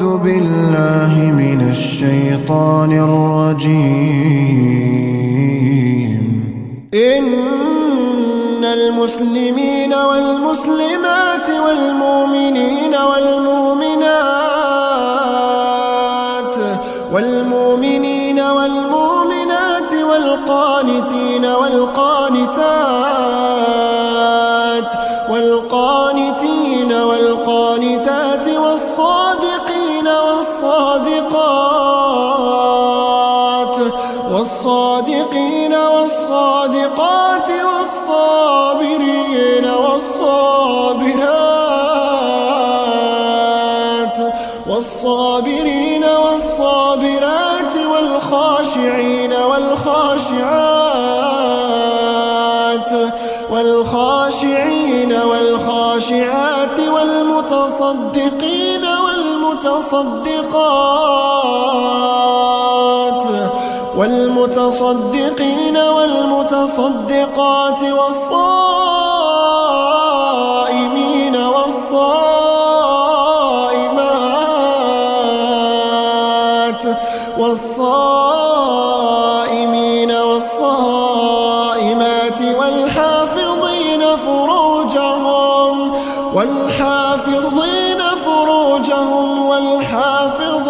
أعوذ بالله من الشيطان الرجيم. إن المسلمين والمسلمات والمؤمنين والمؤمنات والمؤمنين والمؤمنات والقانتين والقانتات والقانتين والقانتات والصادقين والصادقين والصادقات والصابرين والصابرات والصابرين والصابرات والخاشعين والخاشعات والخاشعين والخاشعات والمتصدقين والمتصدقات والمتصدقين والمتصدقات والصائمين والصائمات والصائمين والصائمات والحافظين فروجهم والحافظين فروجهم والحافظات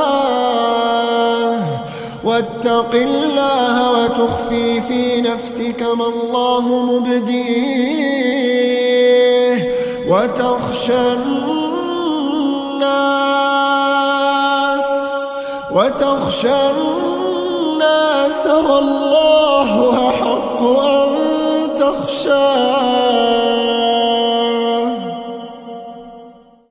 واتق الله وتخفي في نفسك ما الله مبديه وتخشى الناس وتخشى الناس والله أحق أن تخشاه.